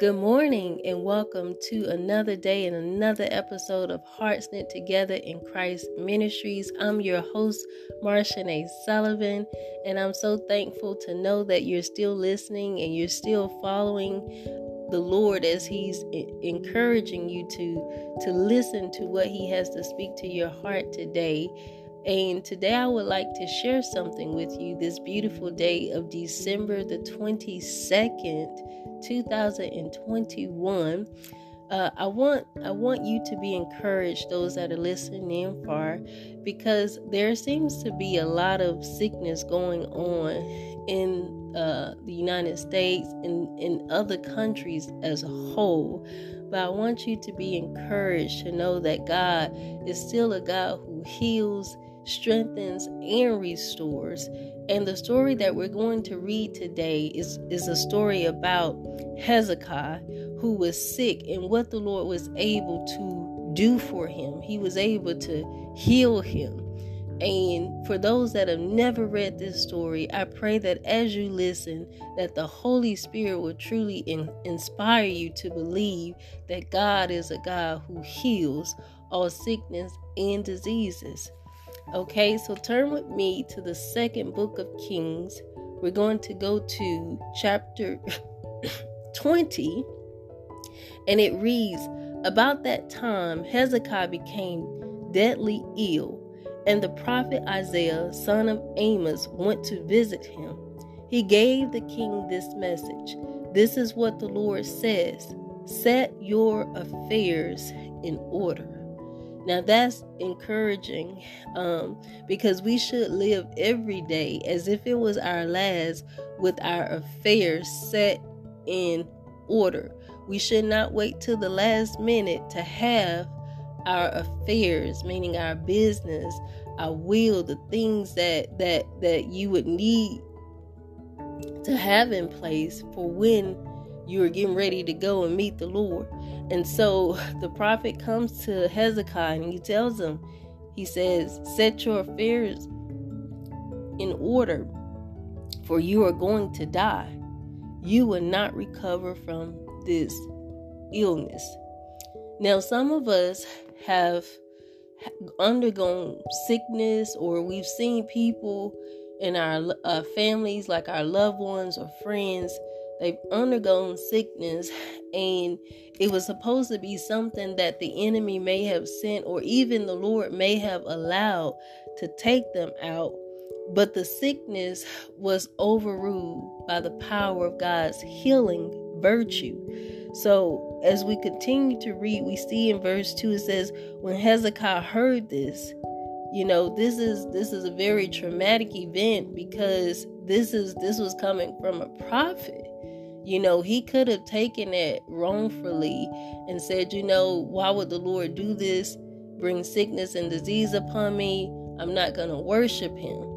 Good morning and welcome to another day and another episode of Hearts Knit Together in Christ Ministries. I'm your host, Marsha A. Sullivan, and I'm so thankful to know that you're still listening and you're still following the Lord as He's encouraging you to to listen to what He has to speak to your heart today. And today I would like to share something with you this beautiful day of December the 22nd 2021. Uh, I want I want you to be encouraged, those that are listening far, because there seems to be a lot of sickness going on in uh, the United States and in other countries as a whole. But I want you to be encouraged to know that God is still a God who heals, strengthens, and restores. And the story that we're going to read today is, is a story about Hezekiah, who was sick, and what the Lord was able to do for him. He was able to heal him. And for those that have never read this story, I pray that as you listen, that the Holy Spirit will truly in, inspire you to believe that God is a God who heals all sickness and diseases. Okay, so turn with me to the second book of Kings. We're going to go to chapter 20, and it reads About that time, Hezekiah became deadly ill, and the prophet Isaiah, son of Amos, went to visit him. He gave the king this message This is what the Lord says Set your affairs in order. Now that's encouraging um, because we should live every day as if it was our last with our affairs set in order. We should not wait till the last minute to have our affairs, meaning our business, our will, the things that that that you would need to have in place for when you are getting ready to go and meet the Lord. And so the prophet comes to Hezekiah and he tells him, he says, Set your affairs in order, for you are going to die. You will not recover from this illness. Now, some of us have undergone sickness, or we've seen people in our uh, families, like our loved ones or friends, they've undergone sickness and it was supposed to be something that the enemy may have sent or even the lord may have allowed to take them out. But the sickness was overruled by the power of god's healing virtue. So as we continue to read we see in verse 2 it says when hezekiah heard this you know this is this is a very traumatic event because this is this was coming from a prophet you know, he could have taken it wrongfully and said, you know, why would the Lord do this? Bring sickness and disease upon me. I'm not going to worship him.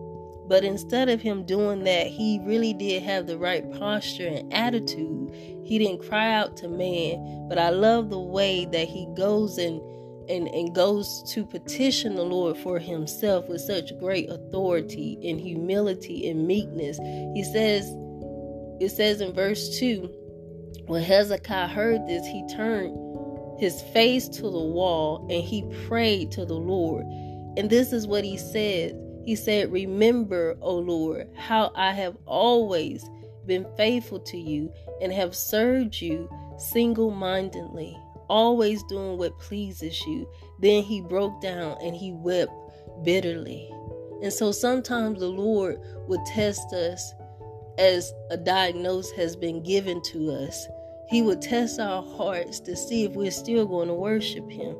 But instead of him doing that, he really did have the right posture and attitude. He didn't cry out to man, but I love the way that he goes and and, and goes to petition the Lord for himself with such great authority and humility and meekness. He says, it says in verse 2 when Hezekiah heard this, he turned his face to the wall and he prayed to the Lord. And this is what he said He said, Remember, O Lord, how I have always been faithful to you and have served you single mindedly, always doing what pleases you. Then he broke down and he wept bitterly. And so sometimes the Lord would test us as a diagnosis has been given to us, he would test our hearts to see if we're still going to worship him.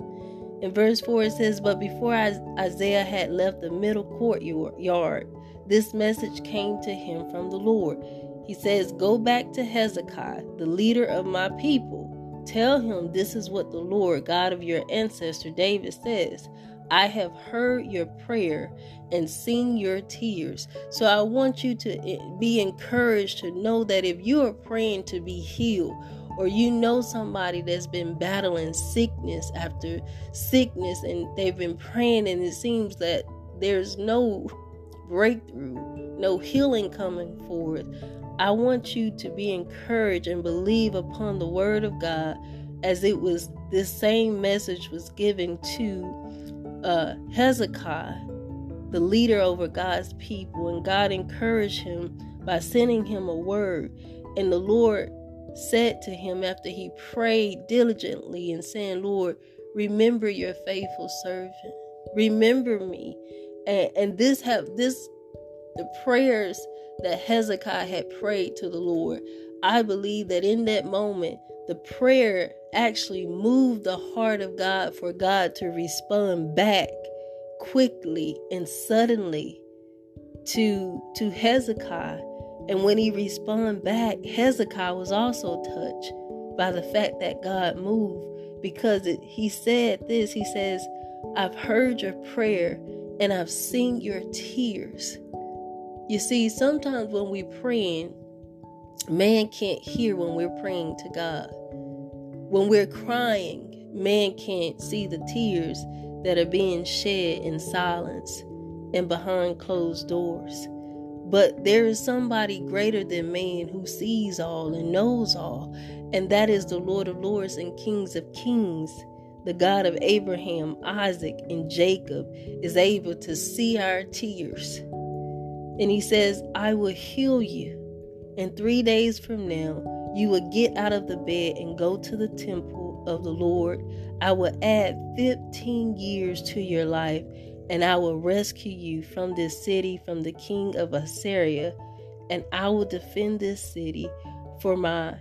In verse 4, it says, But before Isaiah had left the middle courtyard, this message came to him from the Lord. He says, Go back to Hezekiah, the leader of my people. Tell him this is what the Lord, God of your ancestor David, says I have heard your prayer and seen your tears. So I want you to eh, be encouraged to know that if you are praying to be healed, or you know somebody that's been battling sickness after sickness and they've been praying and it seems that there's no breakthrough, no healing coming forth. I want you to be encouraged and believe upon the word of God as it was this same message was given to uh, Hezekiah, the leader over God's people, and God encouraged him by sending him a word. And the Lord said to him after he prayed diligently and saying, Lord, remember your faithful servant. Remember me. And, and this have this the prayers that Hezekiah had prayed to the Lord. I believe that in that moment, the prayer actually moved the heart of God for God to respond back quickly and suddenly to to Hezekiah and when he responded back, Hezekiah was also touched by the fact that God moved because it, he said this He says, I've heard your prayer and I've seen your tears. You see, sometimes when we're praying, man can't hear when we're praying to God. When we're crying, man can't see the tears that are being shed in silence and behind closed doors. But there is somebody greater than man who sees all and knows all, and that is the Lord of Lords and Kings of Kings. The God of Abraham, Isaac, and Jacob is able to see our tears. And he says, I will heal you. And three days from now, you will get out of the bed and go to the temple of the Lord. I will add 15 years to your life and I will rescue you from this city from the king of Assyria, and I will defend this city for my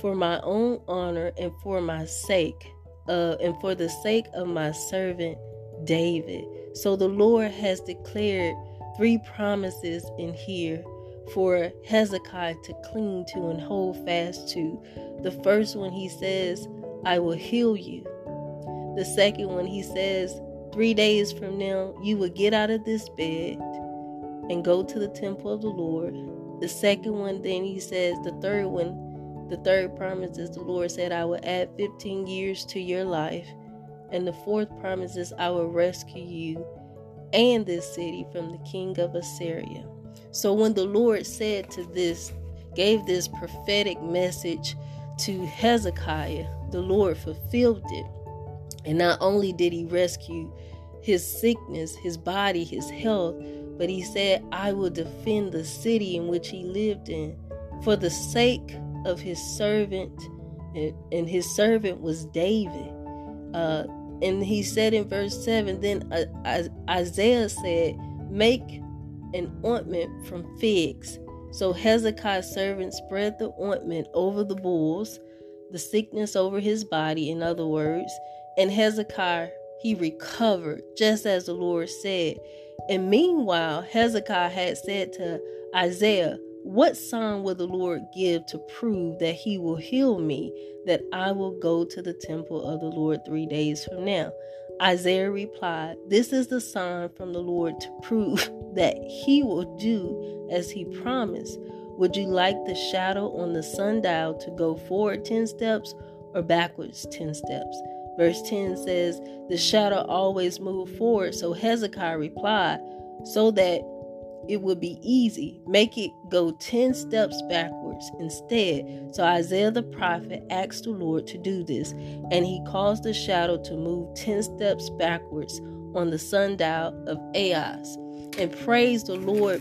for my own honor and for my sake, uh, and for the sake of my servant David. So the Lord has declared three promises in here for Hezekiah to cling to and hold fast to. The first one he says, I will heal you. The second one he says, Three days from now, you will get out of this bed and go to the temple of the Lord. The second one, then he says, the third one, the third promise is the Lord said, I will add 15 years to your life. And the fourth promise is, I will rescue you and this city from the king of Assyria. So when the Lord said to this, gave this prophetic message to Hezekiah, the Lord fulfilled it. And not only did he rescue his sickness, his body, his health, but he said, I will defend the city in which he lived in for the sake of his servant. And his servant was David. Uh, and he said in verse 7 then uh, Isaiah said, Make an ointment from figs. So Hezekiah's servant spread the ointment over the bulls, the sickness over his body, in other words. And Hezekiah he recovered, just as the Lord said. And meanwhile, Hezekiah had said to Isaiah, What sign will the Lord give to prove that he will heal me, that I will go to the temple of the Lord three days from now? Isaiah replied, This is the sign from the Lord to prove that he will do as he promised. Would you like the shadow on the sundial to go forward 10 steps or backwards 10 steps? Verse 10 says, The shadow always moved forward. So Hezekiah replied, So that it would be easy, make it go 10 steps backwards instead. So Isaiah the prophet asked the Lord to do this, and he caused the shadow to move 10 steps backwards on the sundial of Ahaz. And praise the Lord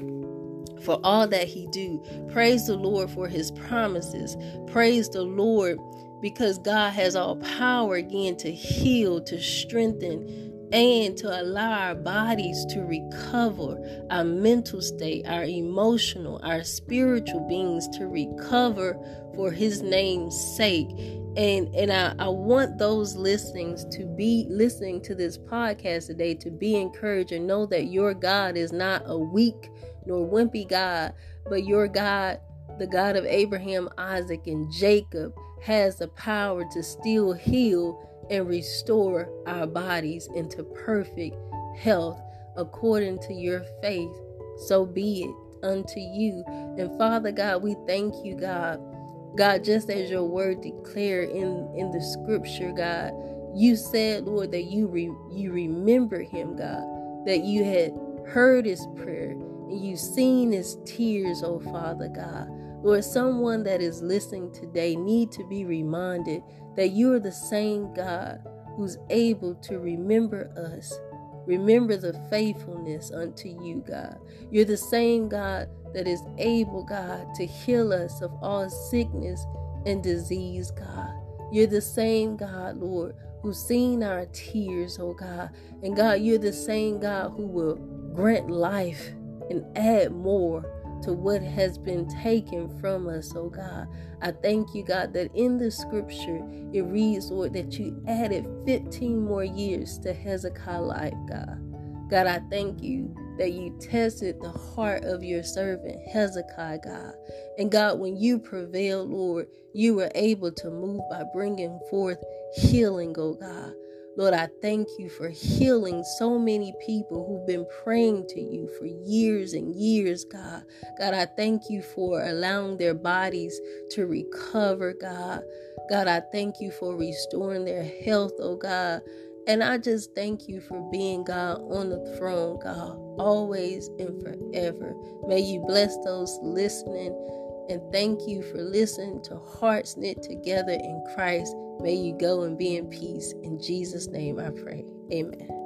for all that he do. Praise the Lord for his promises. Praise the Lord because God has all power again to heal, to strengthen, and to allow our bodies to recover our mental state, our emotional, our spiritual beings to recover for his name's sake. And and I, I want those listenings to be listening to this podcast today to be encouraged and know that your God is not a weak nor wimpy God, but your God, the God of Abraham, Isaac, and Jacob, has the power to still heal and restore our bodies into perfect health according to your faith. So be it unto you. And Father God, we thank you, God. God, just as your word declared in, in the scripture, God, you said, Lord, that you re, you remember him, God, that you had heard his prayer and you've seen his tears, oh Father God. Lord, someone that is listening today need to be reminded that you are the same God who's able to remember us. Remember the faithfulness unto you, God. You're the same God that is able, God, to heal us of all sickness and disease, God. You're the same God, Lord, who's seen our tears, oh God. And God, you're the same God who will grant life and add more to what has been taken from us, oh God. I thank you, God, that in the scripture it reads, Lord, that you added 15 more years to Hezekiah life, God. God, I thank you that you tested the heart of your servant Hezekiah, God. And God, when you prevailed, Lord, you were able to move by bringing forth healing, oh God. Lord, I thank you for healing so many people who've been praying to you for years and years, God. God, I thank you for allowing their bodies to recover, God. God, I thank you for restoring their health, oh God. And I just thank you for being God on the throne, God, always and forever. May you bless those listening and thank you for listening to Hearts Knit Together in Christ. May you go and be in peace. In Jesus' name I pray. Amen.